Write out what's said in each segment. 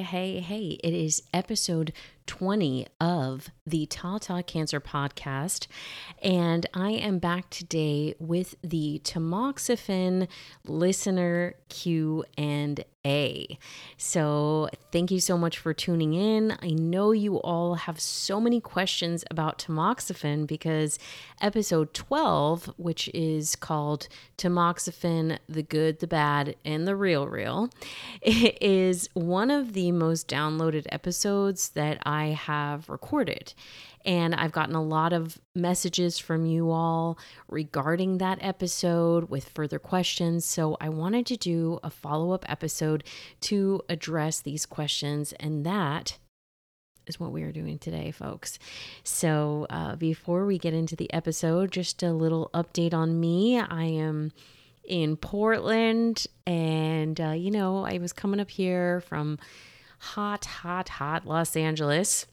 Hey, hey, it is episode 20 of the Tata Cancer Podcast, and I am back today with the tamoxifen listener Q and So, thank you so much for tuning in. I know you all have so many questions about tamoxifen because episode 12, which is called Tamoxifen, the Good, the Bad, and the Real Real, is one of the most downloaded episodes that I have recorded. And I've gotten a lot of messages from you all regarding that episode with further questions. So I wanted to do a follow up episode to address these questions. And that is what we are doing today, folks. So uh, before we get into the episode, just a little update on me. I am in Portland, and uh, you know, I was coming up here from hot, hot, hot Los Angeles.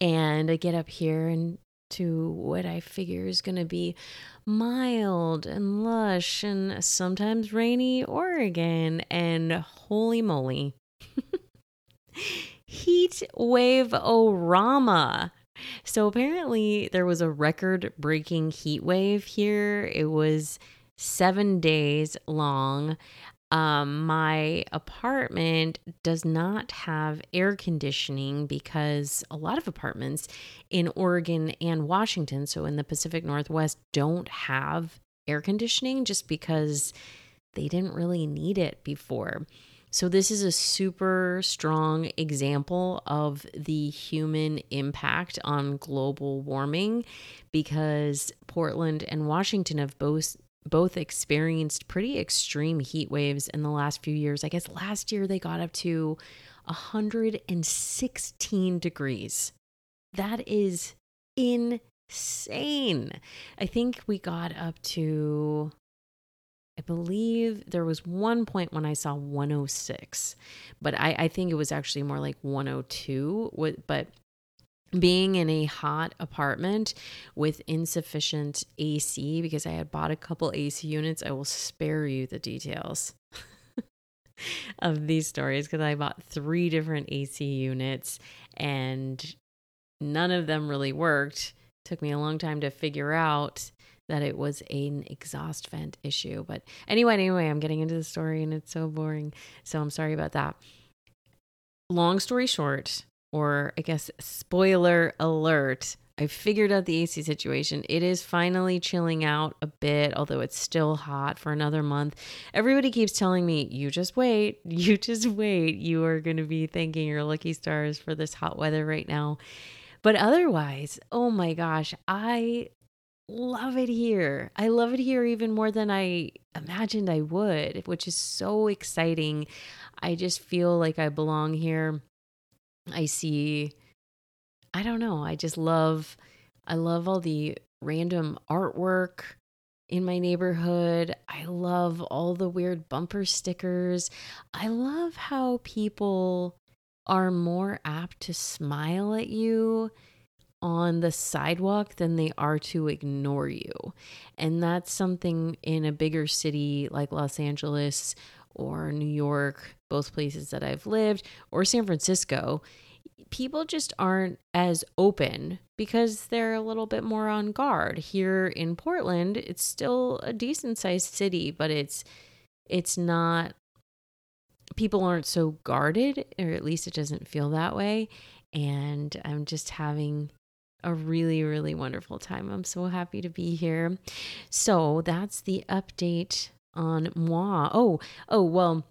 And I get up here and to what I figure is going to be mild and lush and sometimes rainy Oregon. And holy moly, heat wave orama. So apparently, there was a record breaking heat wave here. It was seven days long um, my apartment does not have air conditioning because a lot of apartments in Oregon and Washington, so in the Pacific Northwest, don't have air conditioning just because they didn't really need it before. So, this is a super strong example of the human impact on global warming because Portland and Washington have both both experienced pretty extreme heat waves in the last few years. I guess last year they got up to 116 degrees. That is insane. I think we got up to, I believe there was one point when I saw 106, but I, I think it was actually more like 102. But being in a hot apartment with insufficient AC because I had bought a couple AC units, I will spare you the details of these stories because I bought three different AC units and none of them really worked. It took me a long time to figure out that it was an exhaust vent issue. But anyway, anyway, I'm getting into the story and it's so boring. So I'm sorry about that. Long story short, or I guess spoiler alert, I figured out the AC situation. It is finally chilling out a bit, although it's still hot for another month. Everybody keeps telling me, you just wait, you just wait. You are going to be thanking your lucky stars for this hot weather right now. But otherwise, oh my gosh, I love it here. I love it here even more than I imagined I would, which is so exciting. I just feel like I belong here. I see I don't know, I just love I love all the random artwork in my neighborhood. I love all the weird bumper stickers. I love how people are more apt to smile at you on the sidewalk than they are to ignore you. And that's something in a bigger city like Los Angeles or New York, both places that I've lived, or San Francisco, people just aren't as open because they're a little bit more on guard. Here in Portland, it's still a decent sized city, but it's it's not people aren't so guarded or at least it doesn't feel that way and I'm just having a really really wonderful time. I'm so happy to be here. So, that's the update on moi. Oh, oh, well,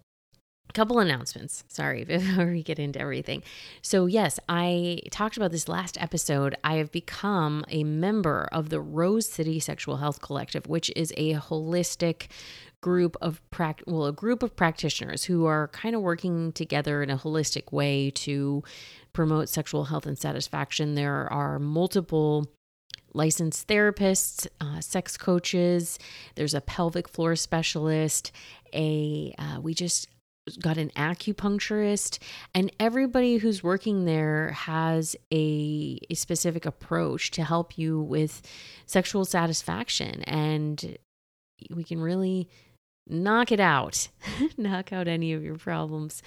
couple announcements. Sorry, before we get into everything. So, yes, I talked about this last episode. I have become a member of the Rose City Sexual Health Collective, which is a holistic group of prac well a group of practitioners who are kind of working together in a holistic way to promote sexual health and satisfaction there are multiple licensed therapists, uh, sex coaches. There's a pelvic floor specialist. A uh, we just got an acupuncturist, and everybody who's working there has a, a specific approach to help you with sexual satisfaction. And we can really knock it out, knock out any of your problems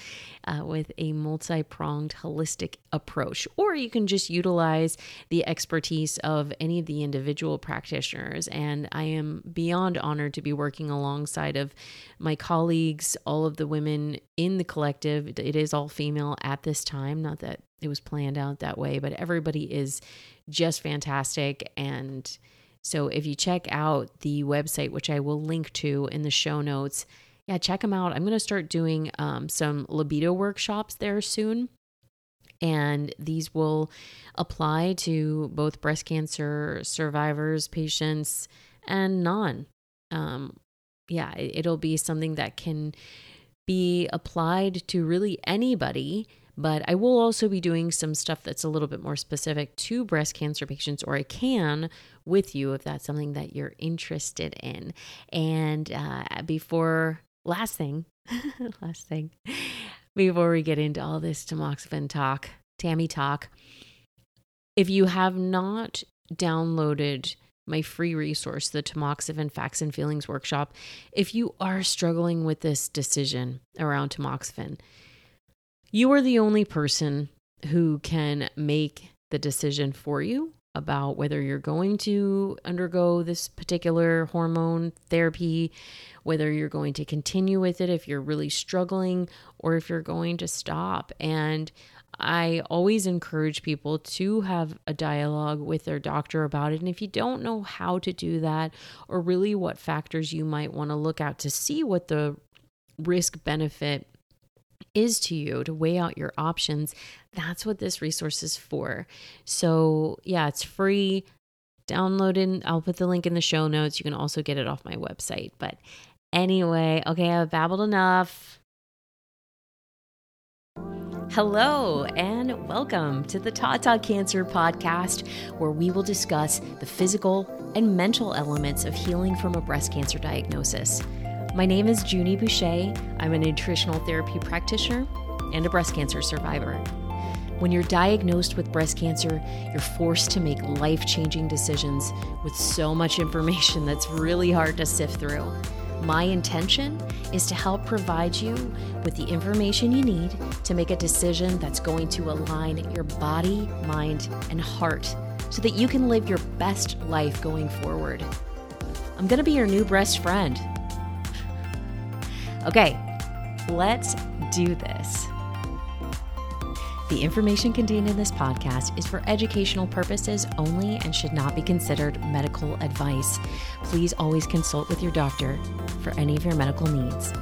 uh, with a multi pronged holistic approach. Or you can just utilize the expertise of any of the individual practitioners. And I am beyond honored to be working alongside of my colleagues, all of the women in the collective. It is all female at this time, not that it was planned out that way, but everybody is just fantastic and so if you check out the website, which I will link to in the show notes, yeah, check them out. I'm going to start doing um, some libido workshops there soon. And these will apply to both breast cancer survivors, patients, and non. Um, yeah, it'll be something that can be applied to really anybody but I will also be doing some stuff that's a little bit more specific to breast cancer patients, or I can with you if that's something that you're interested in. And uh, before, last thing, last thing, before we get into all this tamoxifen talk, Tammy talk, if you have not downloaded my free resource, the Tamoxifen Facts and Feelings Workshop, if you are struggling with this decision around tamoxifen, you are the only person who can make the decision for you about whether you're going to undergo this particular hormone therapy, whether you're going to continue with it if you're really struggling, or if you're going to stop. And I always encourage people to have a dialogue with their doctor about it. And if you don't know how to do that, or really what factors you might want to look at to see what the risk benefit is to you to weigh out your options, that's what this resource is for. So, yeah, it's free. Download it. I'll put the link in the show notes. You can also get it off my website. But anyway, okay, I've babbled enough. Hello, and welcome to the Tata Cancer Podcast, where we will discuss the physical and mental elements of healing from a breast cancer diagnosis. My name is Junie Boucher. I'm a nutritional therapy practitioner and a breast cancer survivor. When you're diagnosed with breast cancer, you're forced to make life changing decisions with so much information that's really hard to sift through. My intention is to help provide you with the information you need to make a decision that's going to align your body, mind, and heart so that you can live your best life going forward. I'm going to be your new breast friend Okay, let's do this. The information contained in this podcast is for educational purposes only and should not be considered medical advice. Please always consult with your doctor for any of your medical needs.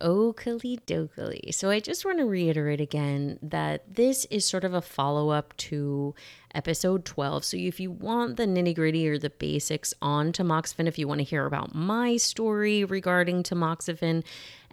Oakley dokley. So I just want to reiterate again that this is sort of a follow up to episode 12. So if you want the nitty gritty or the basics on tamoxifen, if you want to hear about my story regarding tamoxifen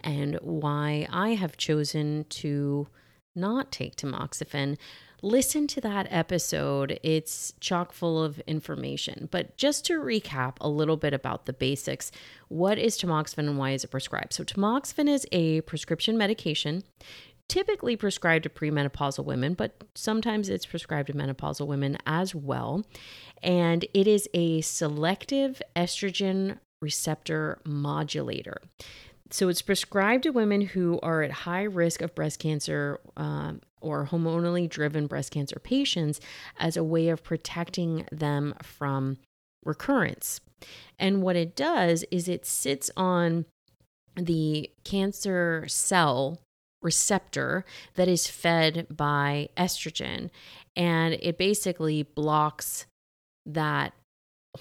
and why I have chosen to not take tamoxifen, listen to that episode. It's chock full of information. But just to recap a little bit about the basics what is tamoxifen and why is it prescribed? So, tamoxifen is a prescription medication. Typically prescribed to premenopausal women, but sometimes it's prescribed to menopausal women as well. And it is a selective estrogen receptor modulator. So it's prescribed to women who are at high risk of breast cancer um, or hormonally driven breast cancer patients as a way of protecting them from recurrence. And what it does is it sits on the cancer cell receptor that is fed by estrogen and it basically blocks that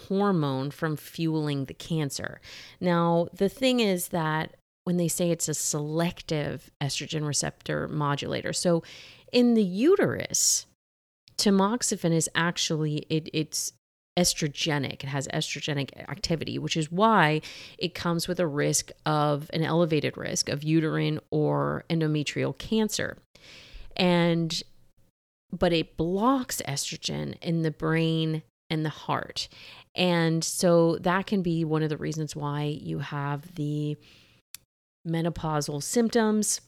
hormone from fueling the cancer. Now, the thing is that when they say it's a selective estrogen receptor modulator. So in the uterus, tamoxifen is actually it, it's estrogenic. It has estrogenic activity, which is why it comes with a risk of an elevated risk of uterine or endometrial cancer. And but it blocks estrogen in the brain and the heart. And so that can be one of the reasons why you have the menopausal symptoms.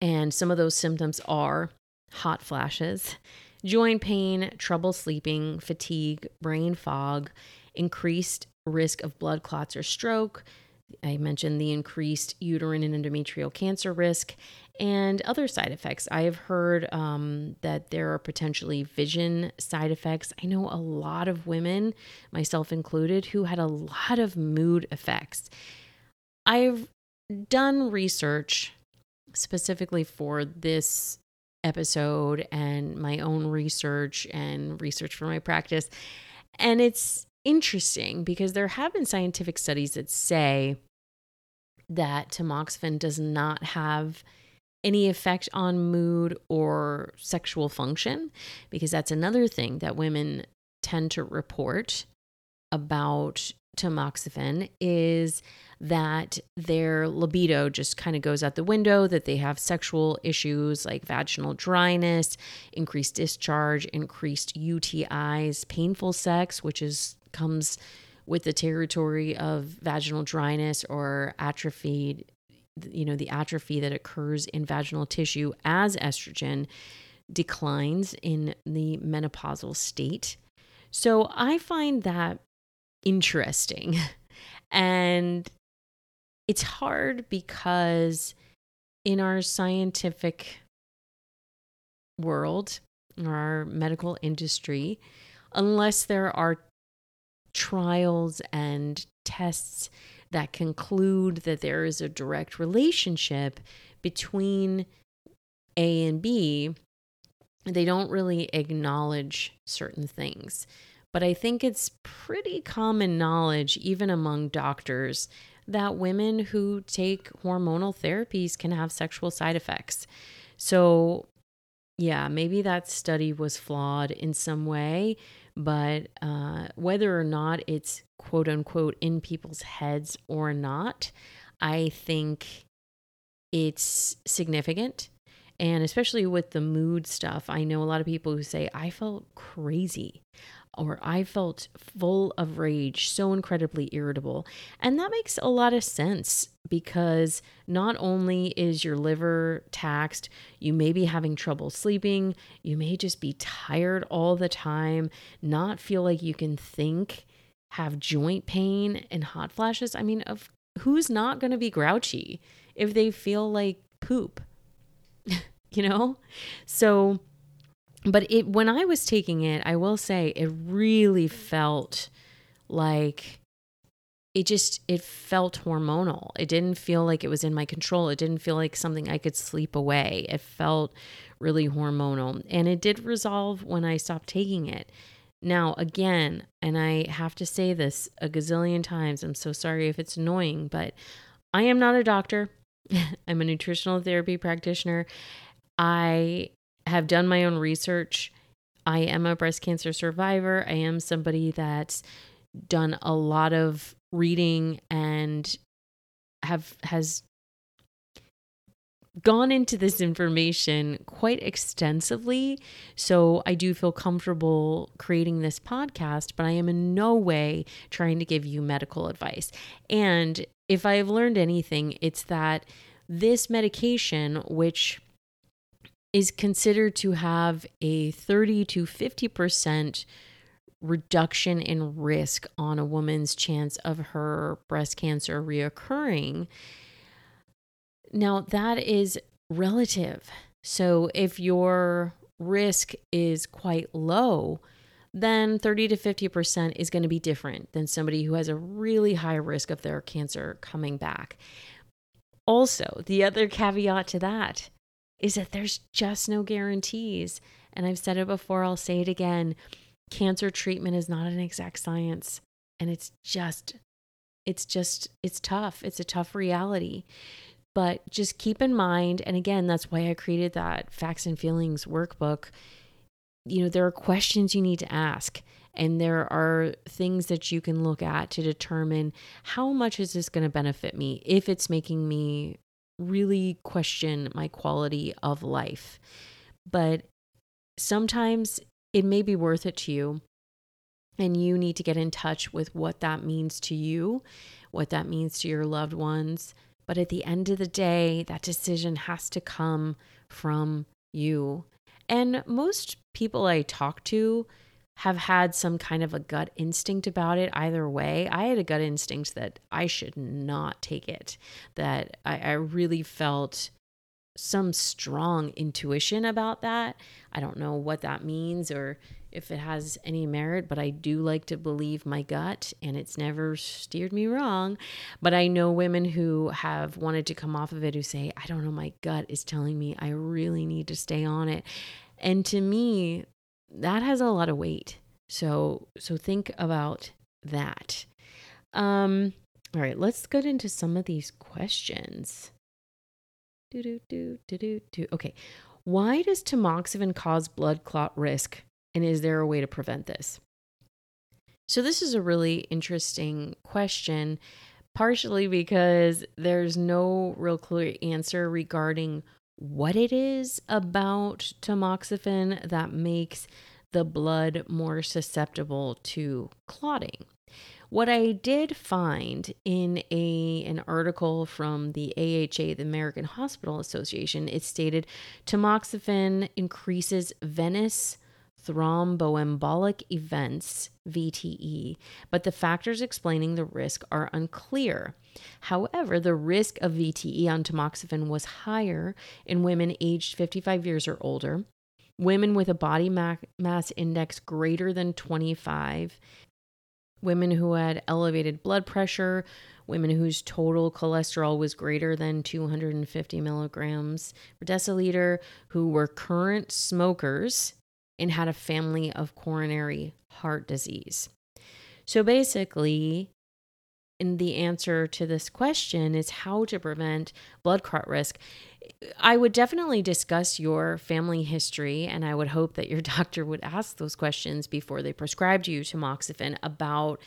And some of those symptoms are hot flashes, joint pain, trouble sleeping, fatigue, brain fog, increased risk of blood clots or stroke. I mentioned the increased uterine and endometrial cancer risk and other side effects. I have heard um, that there are potentially vision side effects. I know a lot of women, myself included, who had a lot of mood effects. I've done research specifically for this episode and my own research and research for my practice. And it's interesting because there have been scientific studies that say that tamoxifen does not have any effect on mood or sexual function because that's another thing that women tend to report about tamoxifen is that their libido just kind of goes out the window, that they have sexual issues like vaginal dryness, increased discharge, increased UTIs, painful sex, which is comes with the territory of vaginal dryness or atrophy, you know the atrophy that occurs in vaginal tissue as estrogen declines in the menopausal state. So i find that interesting. And it's hard because in our scientific world, our medical industry, unless there are trials and tests that conclude that there is a direct relationship between A and B, they don't really acknowledge certain things. But I think it's pretty common knowledge, even among doctors, that women who take hormonal therapies can have sexual side effects. So, yeah, maybe that study was flawed in some way, but uh, whether or not it's quote unquote in people's heads or not, I think it's significant. And especially with the mood stuff, I know a lot of people who say, I felt crazy or I felt full of rage, so incredibly irritable. And that makes a lot of sense because not only is your liver taxed, you may be having trouble sleeping, you may just be tired all the time, not feel like you can think, have joint pain and hot flashes. I mean, of who's not going to be grouchy if they feel like poop? you know? So but it when I was taking it, I will say it really felt like it just it felt hormonal. It didn't feel like it was in my control. It didn't feel like something I could sleep away. It felt really hormonal. And it did resolve when I stopped taking it. Now, again, and I have to say this a gazillion times. I'm so sorry if it's annoying, but I am not a doctor. I'm a nutritional therapy practitioner. I have done my own research. I am a breast cancer survivor. I am somebody that's done a lot of reading and have has gone into this information quite extensively. So I do feel comfortable creating this podcast, but I am in no way trying to give you medical advice. And if I have learned anything, it's that this medication, which is considered to have a 30 to 50% reduction in risk on a woman's chance of her breast cancer reoccurring. Now, that is relative. So, if your risk is quite low, then 30 to 50% is going to be different than somebody who has a really high risk of their cancer coming back. Also, the other caveat to that is that there's just no guarantees. And I've said it before, I'll say it again cancer treatment is not an exact science. And it's just, it's just, it's tough. It's a tough reality. But just keep in mind, and again, that's why I created that facts and feelings workbook. You know, there are questions you need to ask, and there are things that you can look at to determine how much is this going to benefit me if it's making me really question my quality of life. But sometimes it may be worth it to you. And you need to get in touch with what that means to you, what that means to your loved ones. But at the end of the day, that decision has to come from you. And most people I talk to have had some kind of a gut instinct about it either way. I had a gut instinct that I should not take it, that I, I really felt some strong intuition about that. I don't know what that means or if it has any merit, but I do like to believe my gut and it's never steered me wrong. But I know women who have wanted to come off of it who say, I don't know, my gut is telling me I really need to stay on it. And to me, that has a lot of weight. So so think about that. Um all right, let's get into some of these questions. Do do do do do do. Okay. Why does tamoxifen cause blood clot risk and is there a way to prevent this? So, this is a really interesting question, partially because there's no real clear answer regarding what it is about tamoxifen that makes the blood more susceptible to clotting. What I did find in a an article from the AHA, the American Hospital Association, it stated tamoxifen increases venous thromboembolic events, VTE, but the factors explaining the risk are unclear. However, the risk of VTE on tamoxifen was higher in women aged 55 years or older, women with a body mass index greater than 25, women who had elevated blood pressure, women whose total cholesterol was greater than 250 milligrams per deciliter, who were current smokers and had a family of coronary heart disease. So basically, in the answer to this question is how to prevent blood clot risk. I would definitely discuss your family history, and I would hope that your doctor would ask those questions before they prescribed you tamoxifen about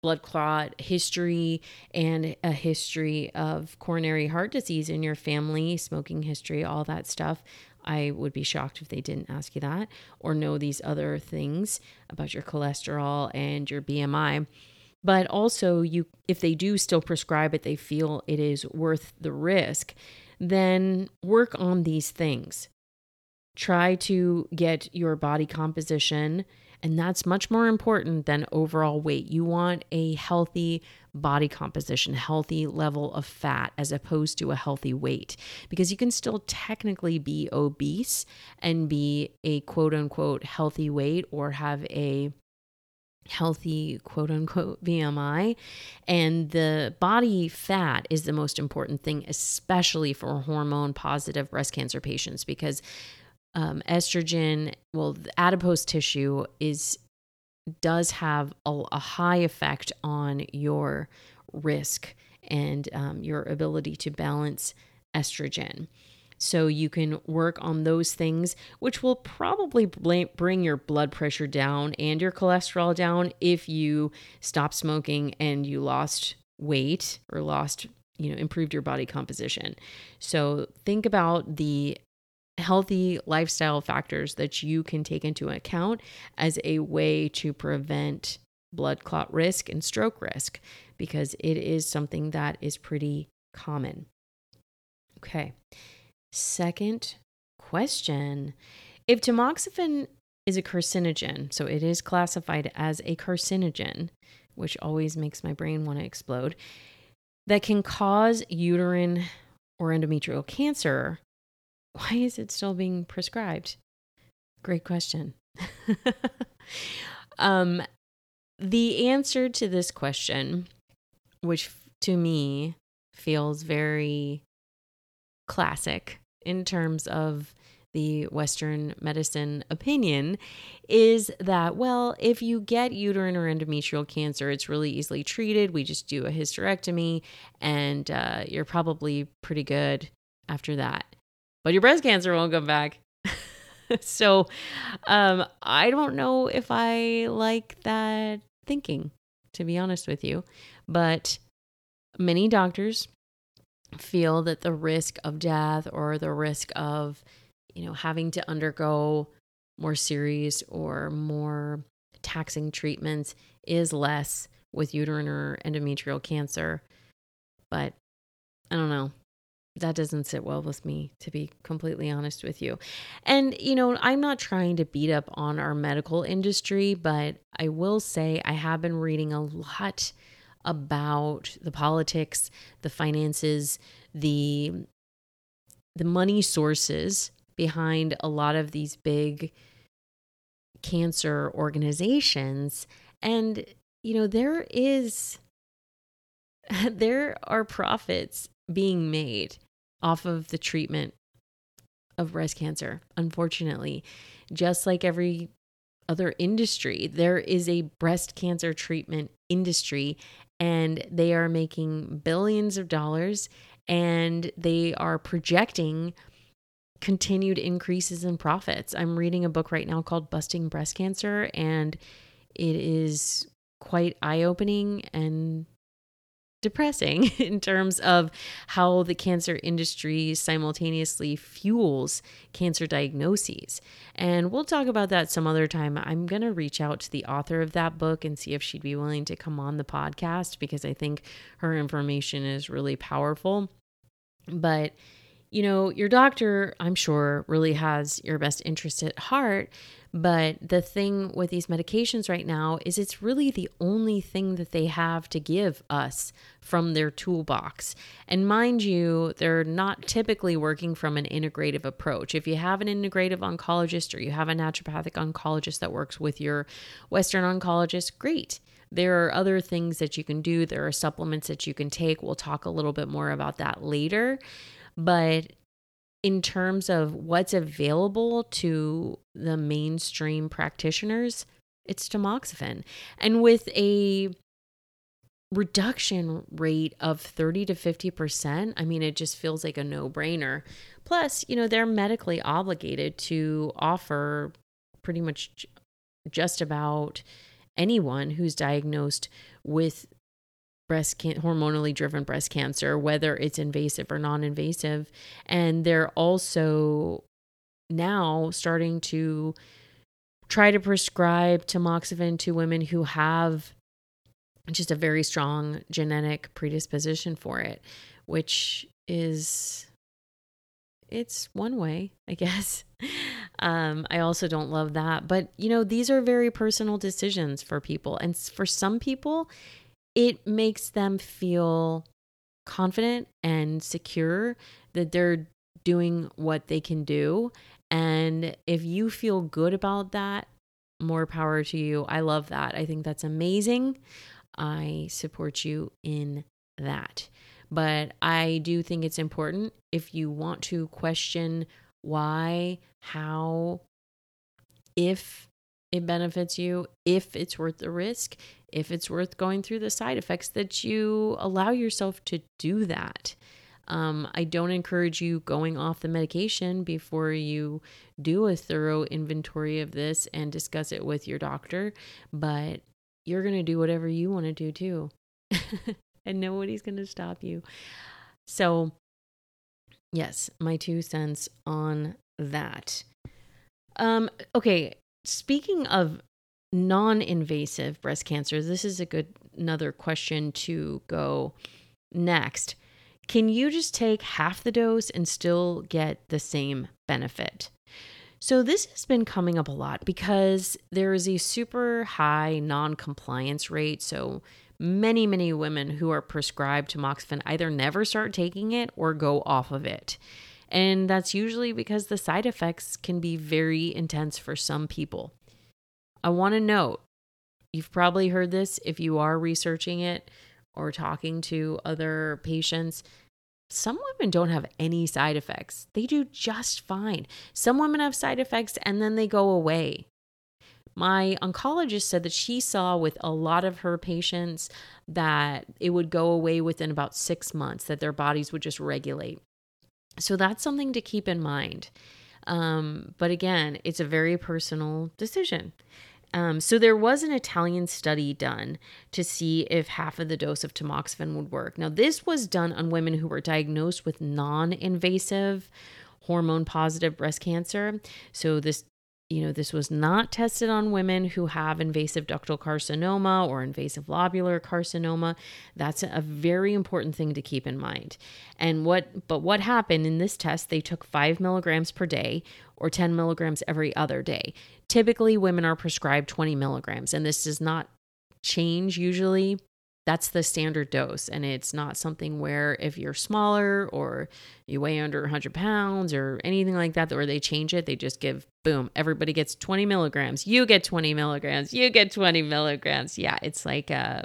blood clot history and a history of coronary heart disease in your family, smoking history, all that stuff. I would be shocked if they didn't ask you that or know these other things about your cholesterol and your BMI. But also you if they do still prescribe it, they feel it is worth the risk, then work on these things. Try to get your body composition and that's much more important than overall weight. You want a healthy body composition, healthy level of fat, as opposed to a healthy weight, because you can still technically be obese and be a quote unquote healthy weight or have a healthy quote unquote BMI. And the body fat is the most important thing, especially for hormone positive breast cancer patients, because um, estrogen, well, adipose tissue is does have a, a high effect on your risk and um, your ability to balance estrogen. So you can work on those things, which will probably bring your blood pressure down and your cholesterol down if you stop smoking and you lost weight or lost, you know, improved your body composition. So think about the healthy lifestyle factors that you can take into account as a way to prevent blood clot risk and stroke risk because it is something that is pretty common. Okay. Second question If tamoxifen is a carcinogen, so it is classified as a carcinogen, which always makes my brain want to explode, that can cause uterine or endometrial cancer, why is it still being prescribed? Great question. um, the answer to this question, which to me feels very classic in terms of the Western medicine opinion is that, well, if you get uterine or endometrial cancer, it's really easily treated. We just do a hysterectomy and uh, you're probably pretty good after that but your breast cancer won't come back. so um, I don't know if I like that thinking, to be honest with you. But many doctors feel that the risk of death or the risk of, you know, having to undergo more serious or more taxing treatments is less with uterine or endometrial cancer. But I don't know that doesn't sit well with me, to be completely honest with you. And, you know, I'm not trying to beat up on our medical industry, but I will say I have been reading a lot about the politics, the finances, the the money sources behind a lot of these big cancer organizations. And you know there is there are profits being made off of the treatment of breast cancer unfortunately. Just like every other industry there is a breast cancer treatment industry and they are making billions of dollars and they are projecting continued increases in profits. I'm reading a book right now called Busting Breast Cancer, and it is quite eye opening and depressing in terms of how the cancer industry simultaneously fuels cancer diagnoses. And we'll talk about that some other time. I'm going to reach out to the author of that book and see if she'd be willing to come on the podcast because I think her information is really powerful. But you know, your doctor, I'm sure, really has your best interest at heart. But the thing with these medications right now is it's really the only thing that they have to give us from their toolbox. And mind you, they're not typically working from an integrative approach. If you have an integrative oncologist or you have a naturopathic oncologist that works with your Western oncologist, great. There are other things that you can do. There are supplements that you can take. We'll talk a little bit more about that later. But in terms of what's available to the mainstream practitioners, it's tamoxifen. And with a reduction rate of 30 to 50%, I mean, it just feels like a no brainer. Plus, you know, they're medically obligated to offer pretty much just about anyone who's diagnosed with breast can- hormonally driven breast cancer, whether it's invasive or non invasive. And they're also now starting to try to prescribe tamoxifen to women who have just a very strong genetic predisposition for it, which is it's one way, I guess. Um, I also don't love that. But, you know, these are very personal decisions for people. And for some people, it makes them feel confident and secure that they're doing what they can do. And if you feel good about that, more power to you. I love that. I think that's amazing. I support you in that. But I do think it's important if you want to question why, how, if it benefits you, if it's worth the risk, if it's worth going through the side effects, that you allow yourself to do that. Um, I don't encourage you going off the medication before you do a thorough inventory of this and discuss it with your doctor, but you're going to do whatever you want to do too. and nobody's going to stop you. So, yes, my two cents on that. Um, okay, speaking of non-invasive breast cancer, this is a good another question to go next. Can you just take half the dose and still get the same benefit? So, this has been coming up a lot because there is a super high non compliance rate. So, many, many women who are prescribed tamoxifen either never start taking it or go off of it. And that's usually because the side effects can be very intense for some people. I want to note you've probably heard this if you are researching it or talking to other patients. Some women don't have any side effects. They do just fine. Some women have side effects and then they go away. My oncologist said that she saw with a lot of her patients that it would go away within about six months, that their bodies would just regulate. So that's something to keep in mind. Um, but again, it's a very personal decision. Um, so there was an Italian study done to see if half of the dose of tamoxifen would work. Now, this was done on women who were diagnosed with non-invasive hormone positive breast cancer. So this you know, this was not tested on women who have invasive ductal carcinoma or invasive lobular carcinoma. That's a very important thing to keep in mind. And what, but what happened in this test, they took five milligrams per day or 10 milligrams every other day. Typically, women are prescribed 20 milligrams, and this does not change usually that's the standard dose. And it's not something where if you're smaller or you weigh under 100 pounds or anything like that, where they change it, they just give, boom, everybody gets 20 milligrams. You get 20 milligrams. You get 20 milligrams. Yeah, it's like uh,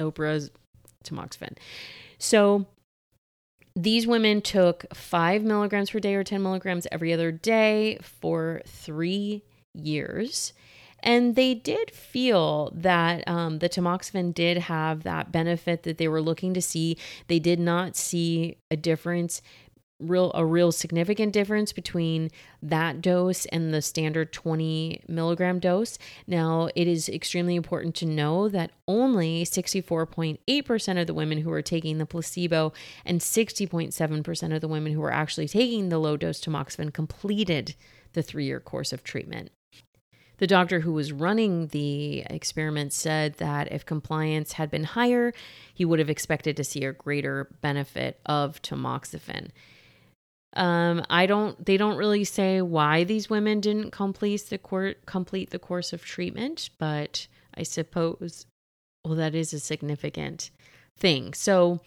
Oprah's tamoxifen. So these women took five milligrams per day or 10 milligrams every other day for three years. And they did feel that um, the tamoxifen did have that benefit that they were looking to see. They did not see a difference real a real significant difference between that dose and the standard 20 milligram dose. Now, it is extremely important to know that only 64.8% of the women who were taking the placebo and 60.7% of the women who were actually taking the low dose tamoxifen completed the three year course of treatment. The doctor who was running the experiment said that if compliance had been higher, he would have expected to see a greater benefit of tamoxifen. Um, I don't. They don't really say why these women didn't complete the court complete the course of treatment, but I suppose, well, that is a significant thing. So,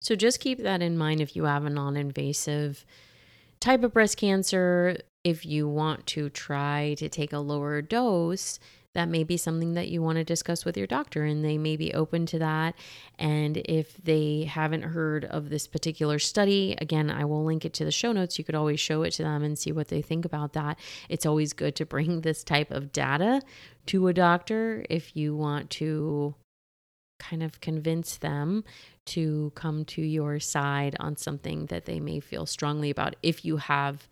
so just keep that in mind if you have a non-invasive type of breast cancer if you want to try to take a lower dose, that may be something that you want to discuss with your doctor and they may be open to that. And if they haven't heard of this particular study, again, I will link it to the show notes. You could always show it to them and see what they think about that. It's always good to bring this type of data to a doctor if you want to kind of convince them to come to your side on something that they may feel strongly about if you have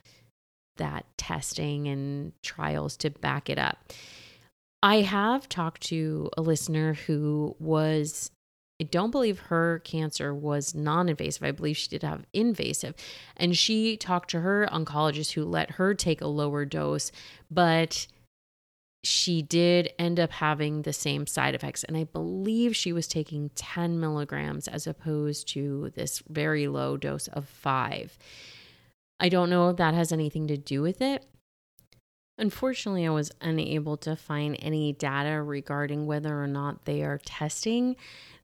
that testing and trials to back it up. I have talked to a listener who was, I don't believe her cancer was non invasive. I believe she did have invasive. And she talked to her oncologist who let her take a lower dose, but she did end up having the same side effects. And I believe she was taking 10 milligrams as opposed to this very low dose of five. I don't know if that has anything to do with it. Unfortunately, I was unable to find any data regarding whether or not they are testing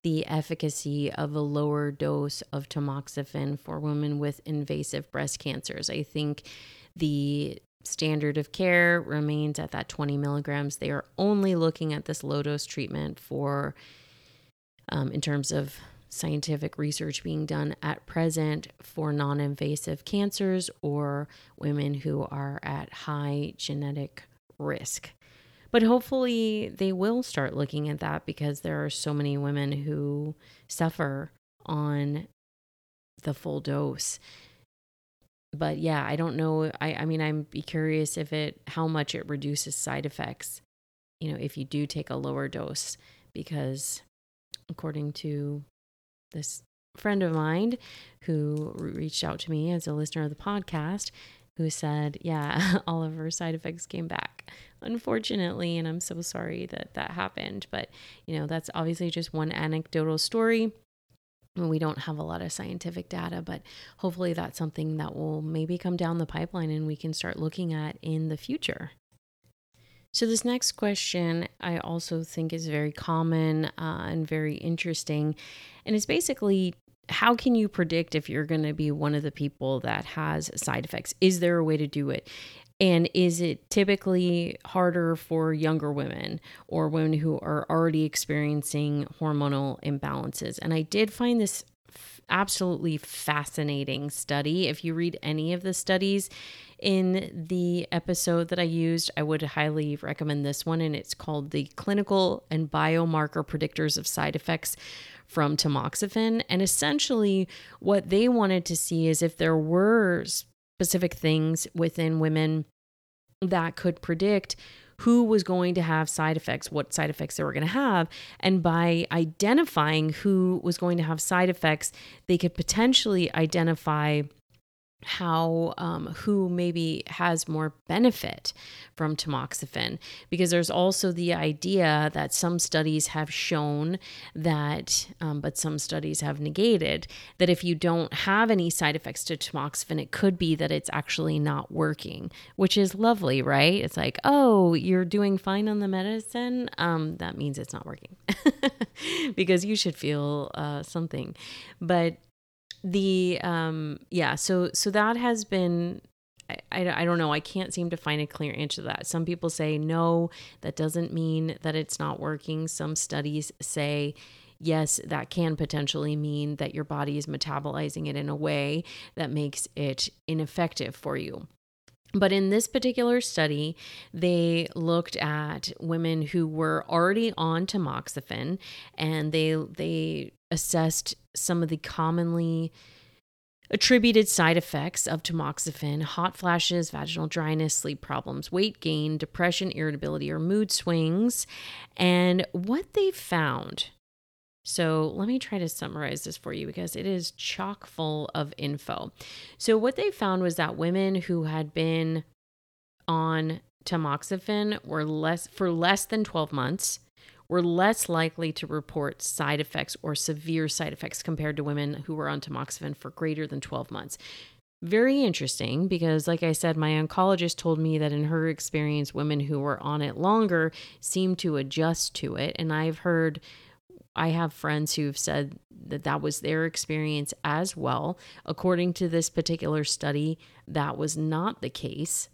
the efficacy of a lower dose of tamoxifen for women with invasive breast cancers. I think the standard of care remains at that 20 milligrams. They are only looking at this low dose treatment for, um, in terms of scientific research being done at present for non invasive cancers or women who are at high genetic risk. But hopefully, they will start looking at that because there are so many women who suffer on the full dose. But yeah, I don't know. I, I mean, I'm be curious if it how much it reduces side effects, you know, if you do take a lower dose, because according to this friend of mine who reached out to me as a listener of the podcast who said, Yeah, all of her side effects came back. Unfortunately, and I'm so sorry that that happened. But, you know, that's obviously just one anecdotal story. We don't have a lot of scientific data, but hopefully that's something that will maybe come down the pipeline and we can start looking at in the future. So, this next question I also think is very common uh, and very interesting. And it's basically how can you predict if you're going to be one of the people that has side effects? Is there a way to do it? And is it typically harder for younger women or women who are already experiencing hormonal imbalances? And I did find this absolutely fascinating study. If you read any of the studies in the episode that I used, I would highly recommend this one. And it's called The Clinical and Biomarker Predictors of Side Effects from Tamoxifen. And essentially, what they wanted to see is if there were specific things within women that could predict who was going to have side effects, what side effects they were going to have. And by identifying who was going to have side effects, they could potentially identify how um, who maybe has more benefit from tamoxifen. Because there's also the idea that some studies have shown that um, but some studies have negated that if you don't have any side effects to tamoxifen it could be that it's actually not working which is lovely right? It's like oh you're doing fine on the medicine? Um, that means it's not working because you should feel uh, something. But the um yeah so so that has been I, I, I don't know. I can't seem to find a clear answer to that. Some people say no, that doesn't mean that it's not working. Some studies say yes, that can potentially mean that your body is metabolizing it in a way that makes it ineffective for you. But in this particular study, they looked at women who were already on tamoxifen and they they assessed some of the commonly attributed side effects of tamoxifen hot flashes, vaginal dryness, sleep problems, weight gain, depression, irritability, or mood swings. And what they found so let me try to summarize this for you because it is chock full of info. So, what they found was that women who had been on tamoxifen were less for less than 12 months were less likely to report side effects or severe side effects compared to women who were on tamoxifen for greater than 12 months. Very interesting because, like I said, my oncologist told me that in her experience, women who were on it longer seemed to adjust to it. And I've heard, I have friends who've said that that was their experience as well. According to this particular study, that was not the case.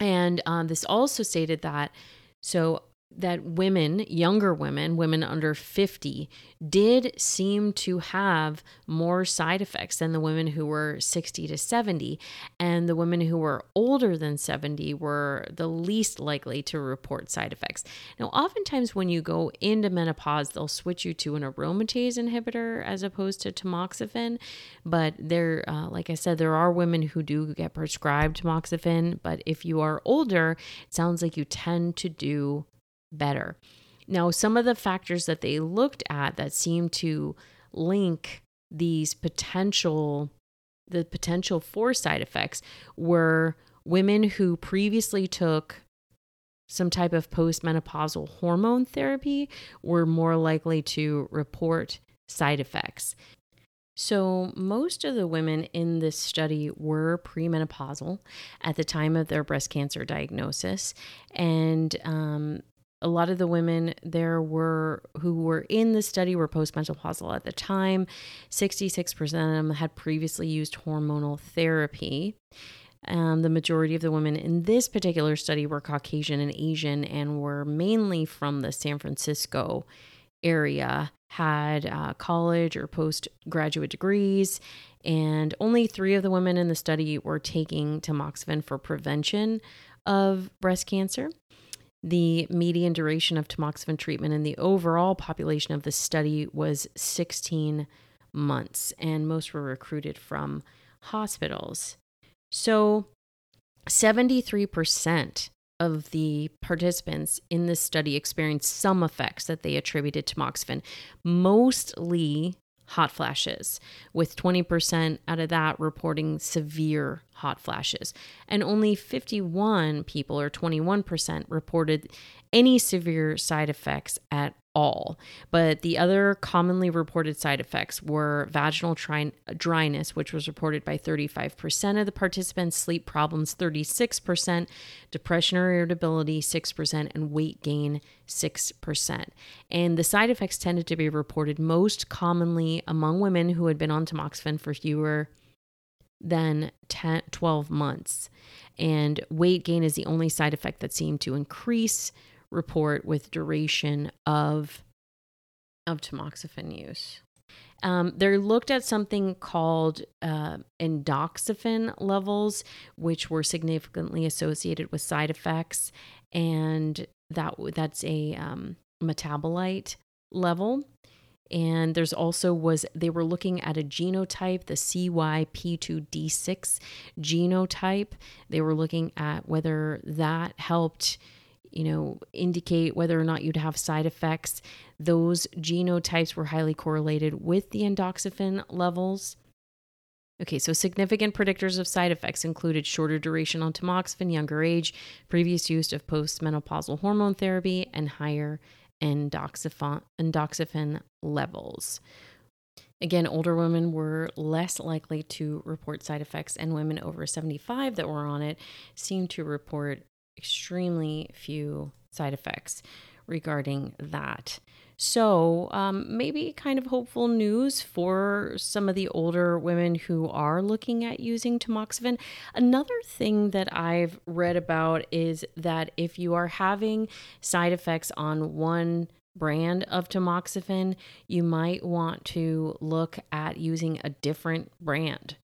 And um, this also stated that so that women, younger women, women under 50, did seem to have more side effects than the women who were 60 to 70. And the women who were older than 70 were the least likely to report side effects. Now, oftentimes when you go into menopause, they'll switch you to an aromatase inhibitor as opposed to tamoxifen. But there, uh, like I said, there are women who do get prescribed tamoxifen. But if you are older, it sounds like you tend to do better. Now, some of the factors that they looked at that seemed to link these potential the potential for side effects were women who previously took some type of postmenopausal hormone therapy were more likely to report side effects. So, most of the women in this study were premenopausal at the time of their breast cancer diagnosis. And um, a lot of the women there were who were in the study were postmenopausal at the time. 66% of them had previously used hormonal therapy. Um, the majority of the women in this particular study were Caucasian and Asian and were mainly from the San Francisco area, had uh, college or postgraduate degrees, and only three of the women in the study were taking tamoxifen for prevention of breast cancer. The median duration of tamoxifen treatment in the overall population of the study was 16 months, and most were recruited from hospitals. So, 73% of the participants in this study experienced some effects that they attributed to tamoxifen, mostly hot flashes, with 20% out of that reporting severe hot flashes. And only 51 people, or 21%, reported any severe side effects at all. But the other commonly reported side effects were vaginal dryness, which was reported by 35% of the participants, sleep problems 36%, depression or irritability 6%, and weight gain 6%. And the side effects tended to be reported most commonly among women who had been on tamoxifen for fewer than 10, 12 months. And weight gain is the only side effect that seemed to increase report with duration of of tamoxifen use. Um, they looked at something called uh, endoxifen levels, which were significantly associated with side effects, and that that's a um, metabolite level. And there's also was they were looking at a genotype, the CYP2D6 genotype. They were looking at whether that helped you know, indicate whether or not you'd have side effects. Those genotypes were highly correlated with the endoxifen levels. Okay, so significant predictors of side effects included shorter duration on tamoxifen, younger age, previous use of postmenopausal hormone therapy, and higher endoxifen, endoxifen levels. Again, older women were less likely to report side effects, and women over 75 that were on it seemed to report extremely few side effects regarding that. So, um, maybe kind of hopeful news for some of the older women who are looking at using tamoxifen. Another thing that I've read about is that if you are having side effects on one brand of tamoxifen, you might want to look at using a different brand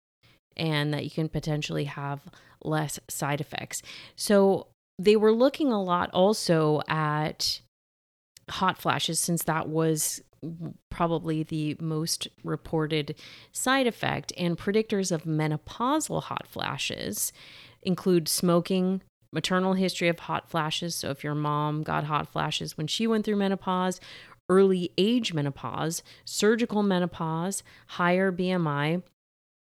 and that you can potentially have less side effects. So, they were looking a lot also at hot flashes since that was probably the most reported side effect. And predictors of menopausal hot flashes include smoking maternal history of hot flashes. So if your mom got hot flashes when she went through menopause early age menopause surgical menopause higher bmi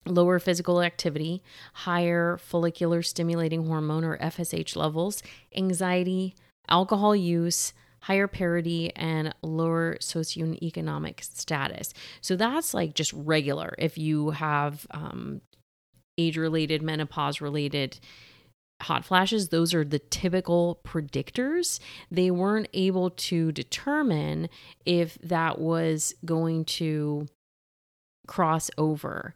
lower physical activity higher follicular stimulating hormone or fsh levels anxiety alcohol use higher parity, and lower socioeconomic status. So that's like just regular if you have um, age related, menopause related hot flashes, those are the typical predictors. They weren't able to determine if that was going to cross over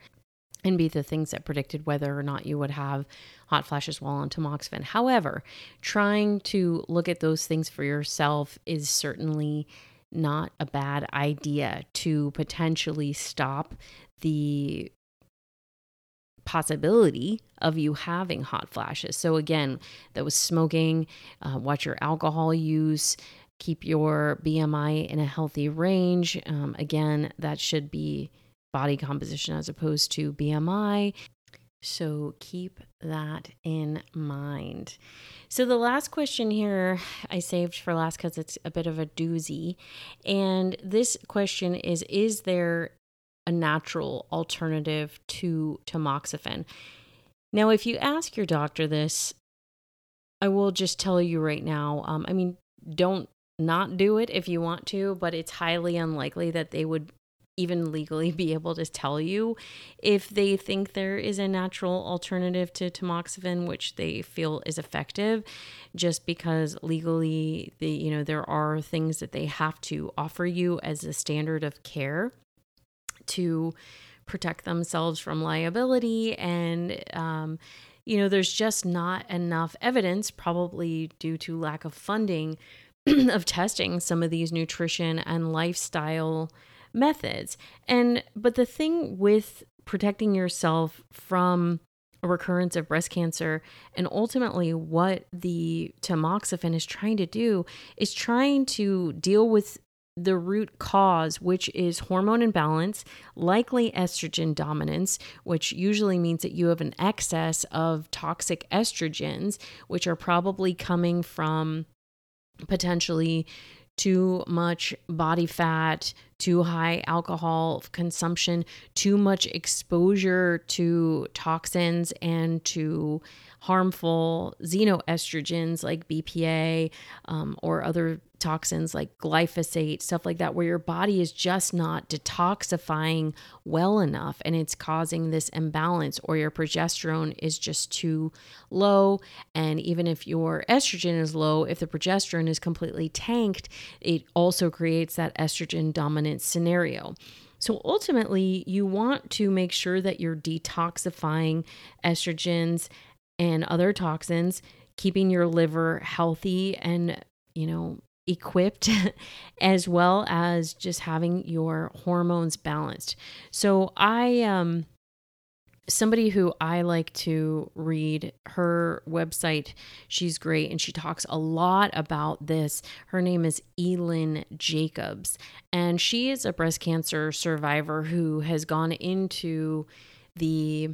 and be the things that predicted whether or not you would have hot flashes while on tamoxifen. However, trying to look at those things for yourself is certainly not a bad idea to potentially stop the possibility of you having hot flashes. So, again, that was smoking, uh, watch your alcohol use, keep your BMI in a healthy range. Um, again, that should be body composition as opposed to BMI. So keep that in mind. So, the last question here I saved for last because it's a bit of a doozy. And this question is Is there a natural alternative to tamoxifen? Now, if you ask your doctor this, I will just tell you right now um, I mean, don't not do it if you want to, but it's highly unlikely that they would even legally be able to tell you if they think there is a natural alternative to tamoxifen which they feel is effective just because legally the you know there are things that they have to offer you as a standard of care to protect themselves from liability. And um, you know there's just not enough evidence probably due to lack of funding of testing some of these nutrition and lifestyle methods. And but the thing with protecting yourself from a recurrence of breast cancer and ultimately what the tamoxifen is trying to do is trying to deal with the root cause, which is hormone imbalance, likely estrogen dominance, which usually means that you have an excess of toxic estrogens, which are probably coming from potentially too much body fat, too high alcohol consumption, too much exposure to toxins and to harmful xenoestrogens like BPA um, or other toxins like glyphosate, stuff like that, where your body is just not detoxifying well enough and it's causing this imbalance, or your progesterone is just too low. And even if your estrogen is low, if the progesterone is completely tanked, it also creates that estrogen dominant scenario. So ultimately, you want to make sure that you're detoxifying estrogens and other toxins, keeping your liver healthy and, you know, equipped, as well as just having your hormones balanced. So I, um, somebody who I like to read her website. She's great and she talks a lot about this. Her name is Elyn Jacobs, and she is a breast cancer survivor who has gone into the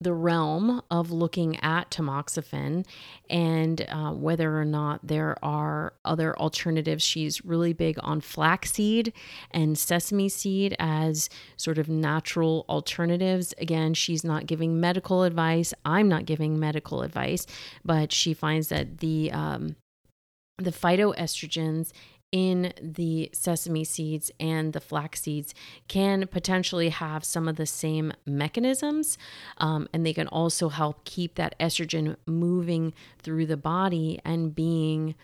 the realm of looking at tamoxifen and uh, whether or not there are other alternatives. She's really big on flaxseed and sesame seed as sort of natural alternatives. Again, she's not giving medical advice. I'm not giving medical advice, but she finds that the um, the phytoestrogens in the sesame seeds and the flax seeds can potentially have some of the same mechanisms. Um, and they can also help keep that estrogen moving through the body and being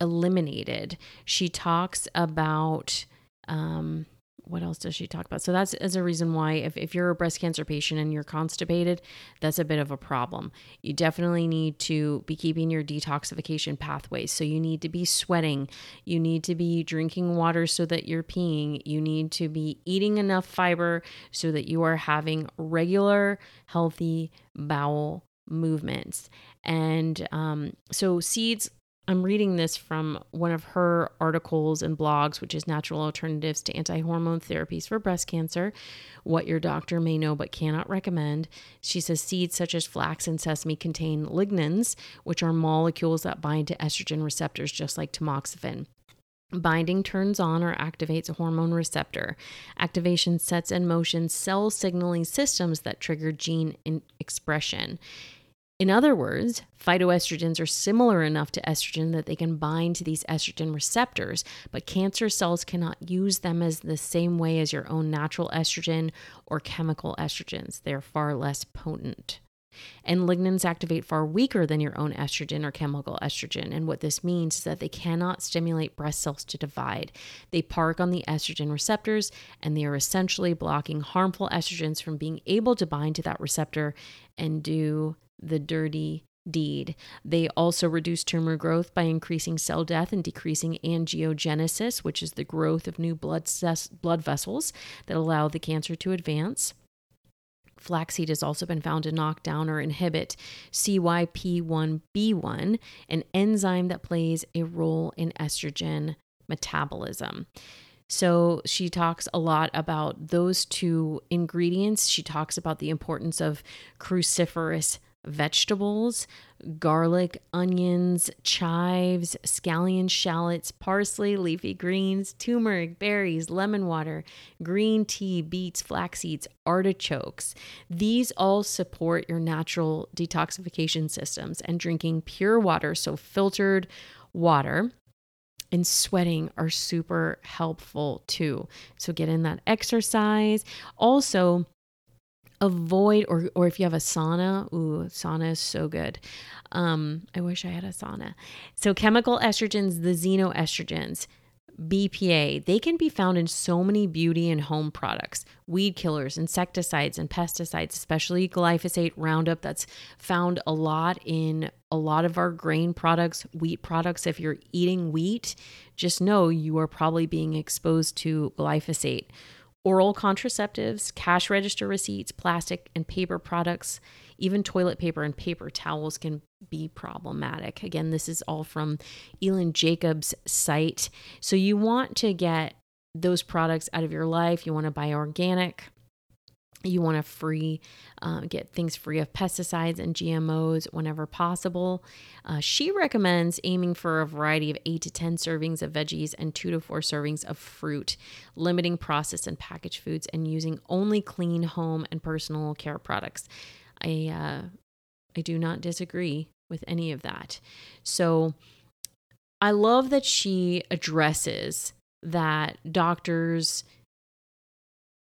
eliminated. She talks about. Um, what else does she talk about? So that's as a reason why if, if you're a breast cancer patient and you're constipated, that's a bit of a problem. You definitely need to be keeping your detoxification pathways. So you need to be sweating, you need to be drinking water so that you're peeing, you need to be eating enough fiber so that you are having regular, healthy bowel movements. And um, so seeds I'm reading this from one of her articles and blogs, which is Natural Alternatives to Anti Hormone Therapies for Breast Cancer What Your Doctor May Know But Cannot Recommend. She says seeds such as flax and sesame contain lignans, which are molecules that bind to estrogen receptors, just like tamoxifen. Binding turns on or activates a hormone receptor. Activation sets in motion cell signaling systems that trigger gene expression. In other words, phytoestrogens are similar enough to estrogen that they can bind to these estrogen receptors, but cancer cells cannot use them as the same way as your own natural estrogen or chemical estrogens. They're far less potent. And lignans activate far weaker than your own estrogen or chemical estrogen. And what this means is that they cannot stimulate breast cells to divide. They park on the estrogen receptors and they are essentially blocking harmful estrogens from being able to bind to that receptor and do the dirty deed. They also reduce tumor growth by increasing cell death and decreasing angiogenesis, which is the growth of new blood, ses- blood vessels that allow the cancer to advance. Flaxseed has also been found to knock down or inhibit CYP1B1, an enzyme that plays a role in estrogen metabolism. So she talks a lot about those two ingredients. She talks about the importance of cruciferous vegetables, garlic, onions, chives, scallion shallots, parsley, leafy greens, turmeric, berries, lemon water, green tea, beets, flax seeds, artichokes. These all support your natural detoxification systems and drinking pure water, so filtered water and sweating are super helpful too. So get in that exercise. Also, avoid or or if you have a sauna ooh sauna is so good um i wish i had a sauna so chemical estrogens the xenoestrogens BPA, they can be found in so many beauty and home products, weed killers, insecticides, and pesticides, especially glyphosate, Roundup. That's found a lot in a lot of our grain products, wheat products. If you're eating wheat, just know you are probably being exposed to glyphosate oral contraceptives, cash register receipts, plastic and paper products, even toilet paper and paper towels can be problematic. Again, this is all from Elyn Jacobs' site. So you want to get those products out of your life. You want to buy organic you want to free uh, get things free of pesticides and gmos whenever possible. Uh, she recommends aiming for a variety of 8 to 10 servings of veggies and 2 to 4 servings of fruit limiting processed and packaged foods and using only clean home and personal care products. I uh, i do not disagree with any of that. So i love that she addresses that doctors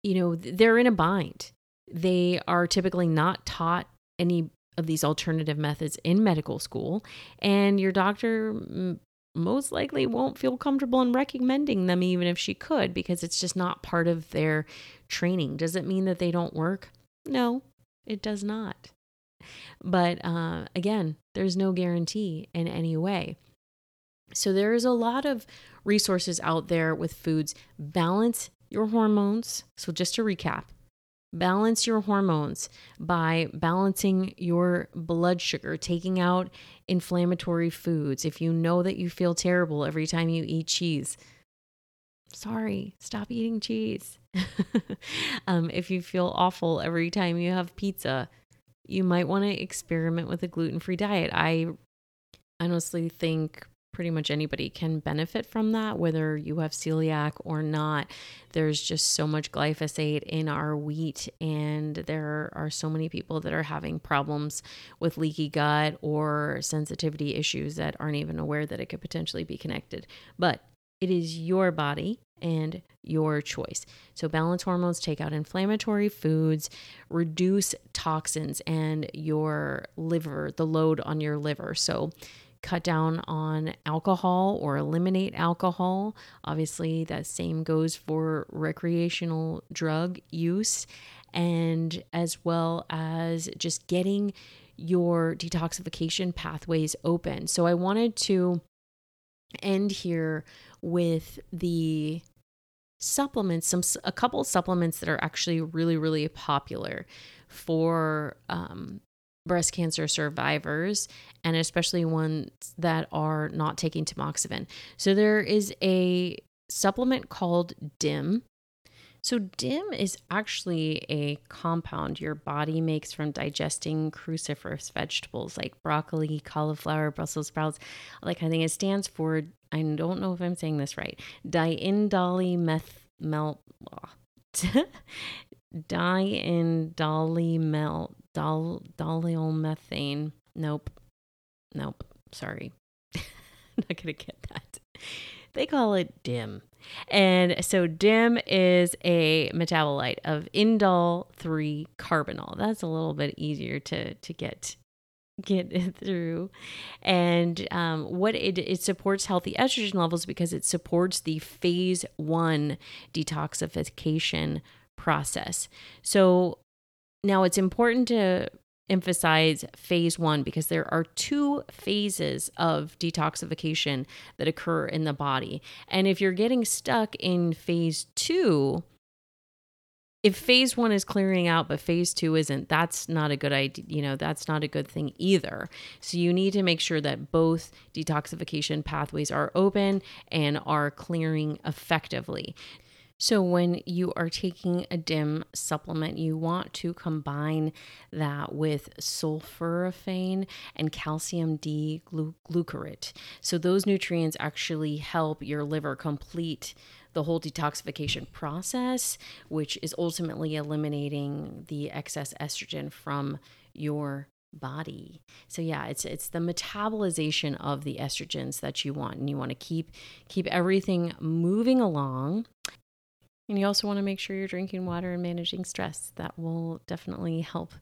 you know, they're in a bind. They are typically not taught any of these alternative methods in medical school, and your doctor most likely won't feel comfortable in recommending them, even if she could, because it's just not part of their training. Does it mean that they don't work? No, it does not. But uh, again, there's no guarantee in any way. So there is a lot of resources out there with foods. Balance your hormones. So, just to recap, balance your hormones by balancing your blood sugar, taking out inflammatory foods. If you know that you feel terrible every time you eat cheese, sorry, stop eating cheese. um, if you feel awful every time you have pizza, you might want to experiment with a gluten free diet. I honestly think pretty much anybody can benefit from that, whether you have celiac or not. There's just so much glyphosate in our wheat, and there are so many people that are having problems with leaky gut or sensitivity issues that aren't even aware that it could potentially be connected. But it is your body and your choice. So, balance hormones take out inflammatory foods, reduce toxins and your liver, the load on your liver. So, cut down on alcohol or eliminate alcohol. Obviously, that same goes for recreational drug use, and as well as just getting your detoxification pathways open. So, I wanted to end here with the supplements some a couple supplements that are actually really really popular for um, breast cancer survivors and especially ones that are not taking tamoxifen. So there is a supplement called DIM. So DIM is actually a compound your body makes from digesting cruciferous vegetables like broccoli, cauliflower, Brussels sprouts, like I think it stands for I don't know if I'm saying this right. Diindolylmeth melt diindolylmelt dol, dolylmethane. Nope. Nope. Sorry. Not going to get that. They call it DIM. And so DIM is a metabolite of indole 3 carbinol. That's a little bit easier to to get get it through. And um, what it it supports healthy estrogen levels because it supports the phase 1 detoxification process. So now, it's important to emphasize phase one because there are two phases of detoxification that occur in the body. And if you're getting stuck in phase two, if phase one is clearing out but phase two isn't that's not a good idea you know that's not a good thing either so you need to make sure that both detoxification pathways are open and are clearing effectively so, when you are taking a DIM supplement, you want to combine that with sulforaphane and calcium D glucarate. So, those nutrients actually help your liver complete the whole detoxification process, which is ultimately eliminating the excess estrogen from your body. So yeah, it's it's the metabolization of the estrogens that you want and you want to keep keep everything moving along and you also want to make sure you're drinking water and managing stress. That will definitely help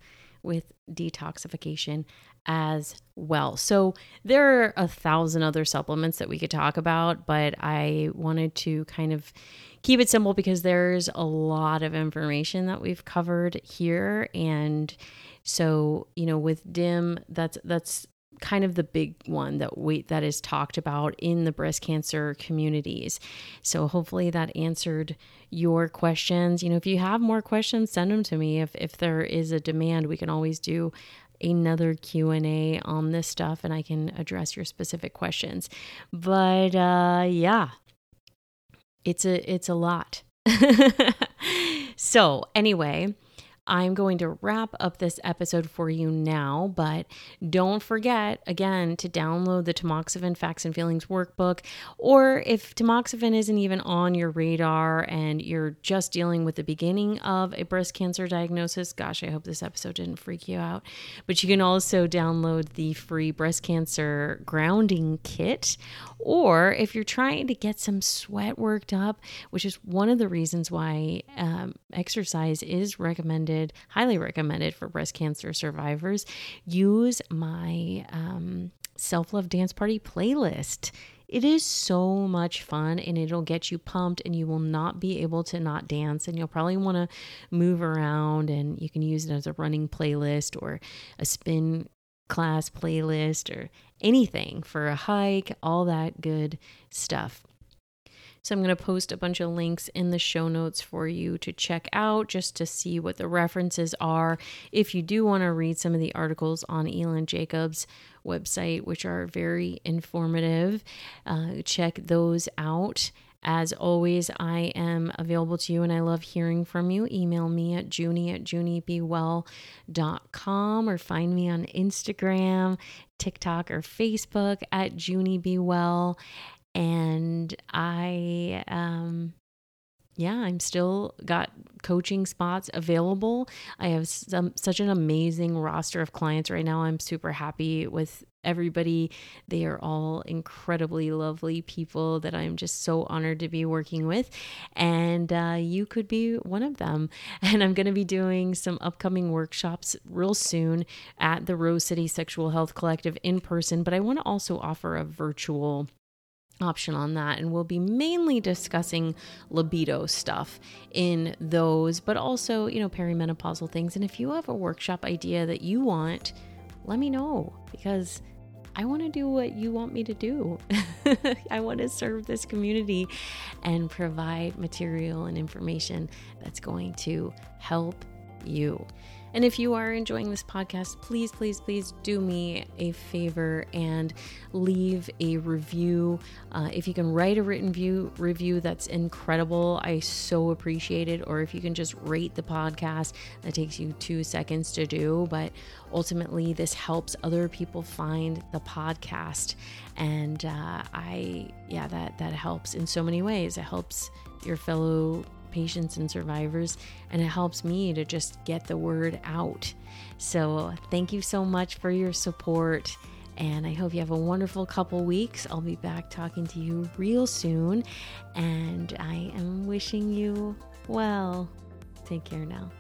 with detoxification as well. So, there are a thousand other supplements that we could talk about, but I wanted to kind of keep it simple because there's a lot of information that we've covered here and so, you know, with DIM, that's that's kind of the big one that we that is talked about in the breast cancer communities. So hopefully that answered your questions. You know, if you have more questions, send them to me. If if there is a demand, we can always do another Q&A on this stuff and I can address your specific questions. But uh yeah. It's a it's a lot. so, anyway, I'm going to wrap up this episode for you now, but don't forget again to download the Tamoxifen Facts and Feelings workbook. Or if tamoxifen isn't even on your radar and you're just dealing with the beginning of a breast cancer diagnosis, gosh, I hope this episode didn't freak you out. But you can also download the free breast cancer grounding kit. Or if you're trying to get some sweat worked up, which is one of the reasons why um, exercise is recommended recommended, highly recommended for breast cancer survivors. Use my um, self love dance party playlist. It is so much fun and it'll get you pumped, and you will not be able to not dance. And you'll probably want to move around, and you can use it as a running playlist or a spin class playlist or anything for a hike, all that good stuff. So I'm going to post a bunch of links in the show notes for you to check out just to see what the references are. If you do want to read some of the articles on Elyn Jacobs' website, which are very informative, uh, check those out As always, I am available to you and I love hearing from you. Email me at junie at juniebewell.com or find me on Instagram, TikTok, or Facebook at juniebewell. And I, um, yeah, I'm still got coaching spots available. I have some such an amazing roster of clients right now. I'm super happy with everybody. They are all incredibly lovely people that I'm just so honored to be working with. And uh, you could be one of them. And I'm going to be doing some upcoming workshops real soon at the Rose City Sexual Health Collective in person. But I want to also offer a virtual option on that and we'll be mainly discussing libido stuff in those but also you know perimenopausal things and if you have a workshop idea that you want let me know because I want to do what you want me to do. I want to serve this community and provide material and information that's going to help you. And if you are enjoying this podcast, please, please, please do me a favor and leave a review. Uh, if you can write a written view review, that's incredible. I so appreciate it. Or if you can just rate the podcast, that takes you two seconds to do. But ultimately, this helps other people find the podcast, and uh, I, yeah, that that helps in so many ways. It helps your fellow patients and survivors, and it helps me to just get the word out. So, thank you so much for your support. And I hope you have a wonderful couple weeks. I'll be back talking to you real soon. And I am wishing you well. Take care now.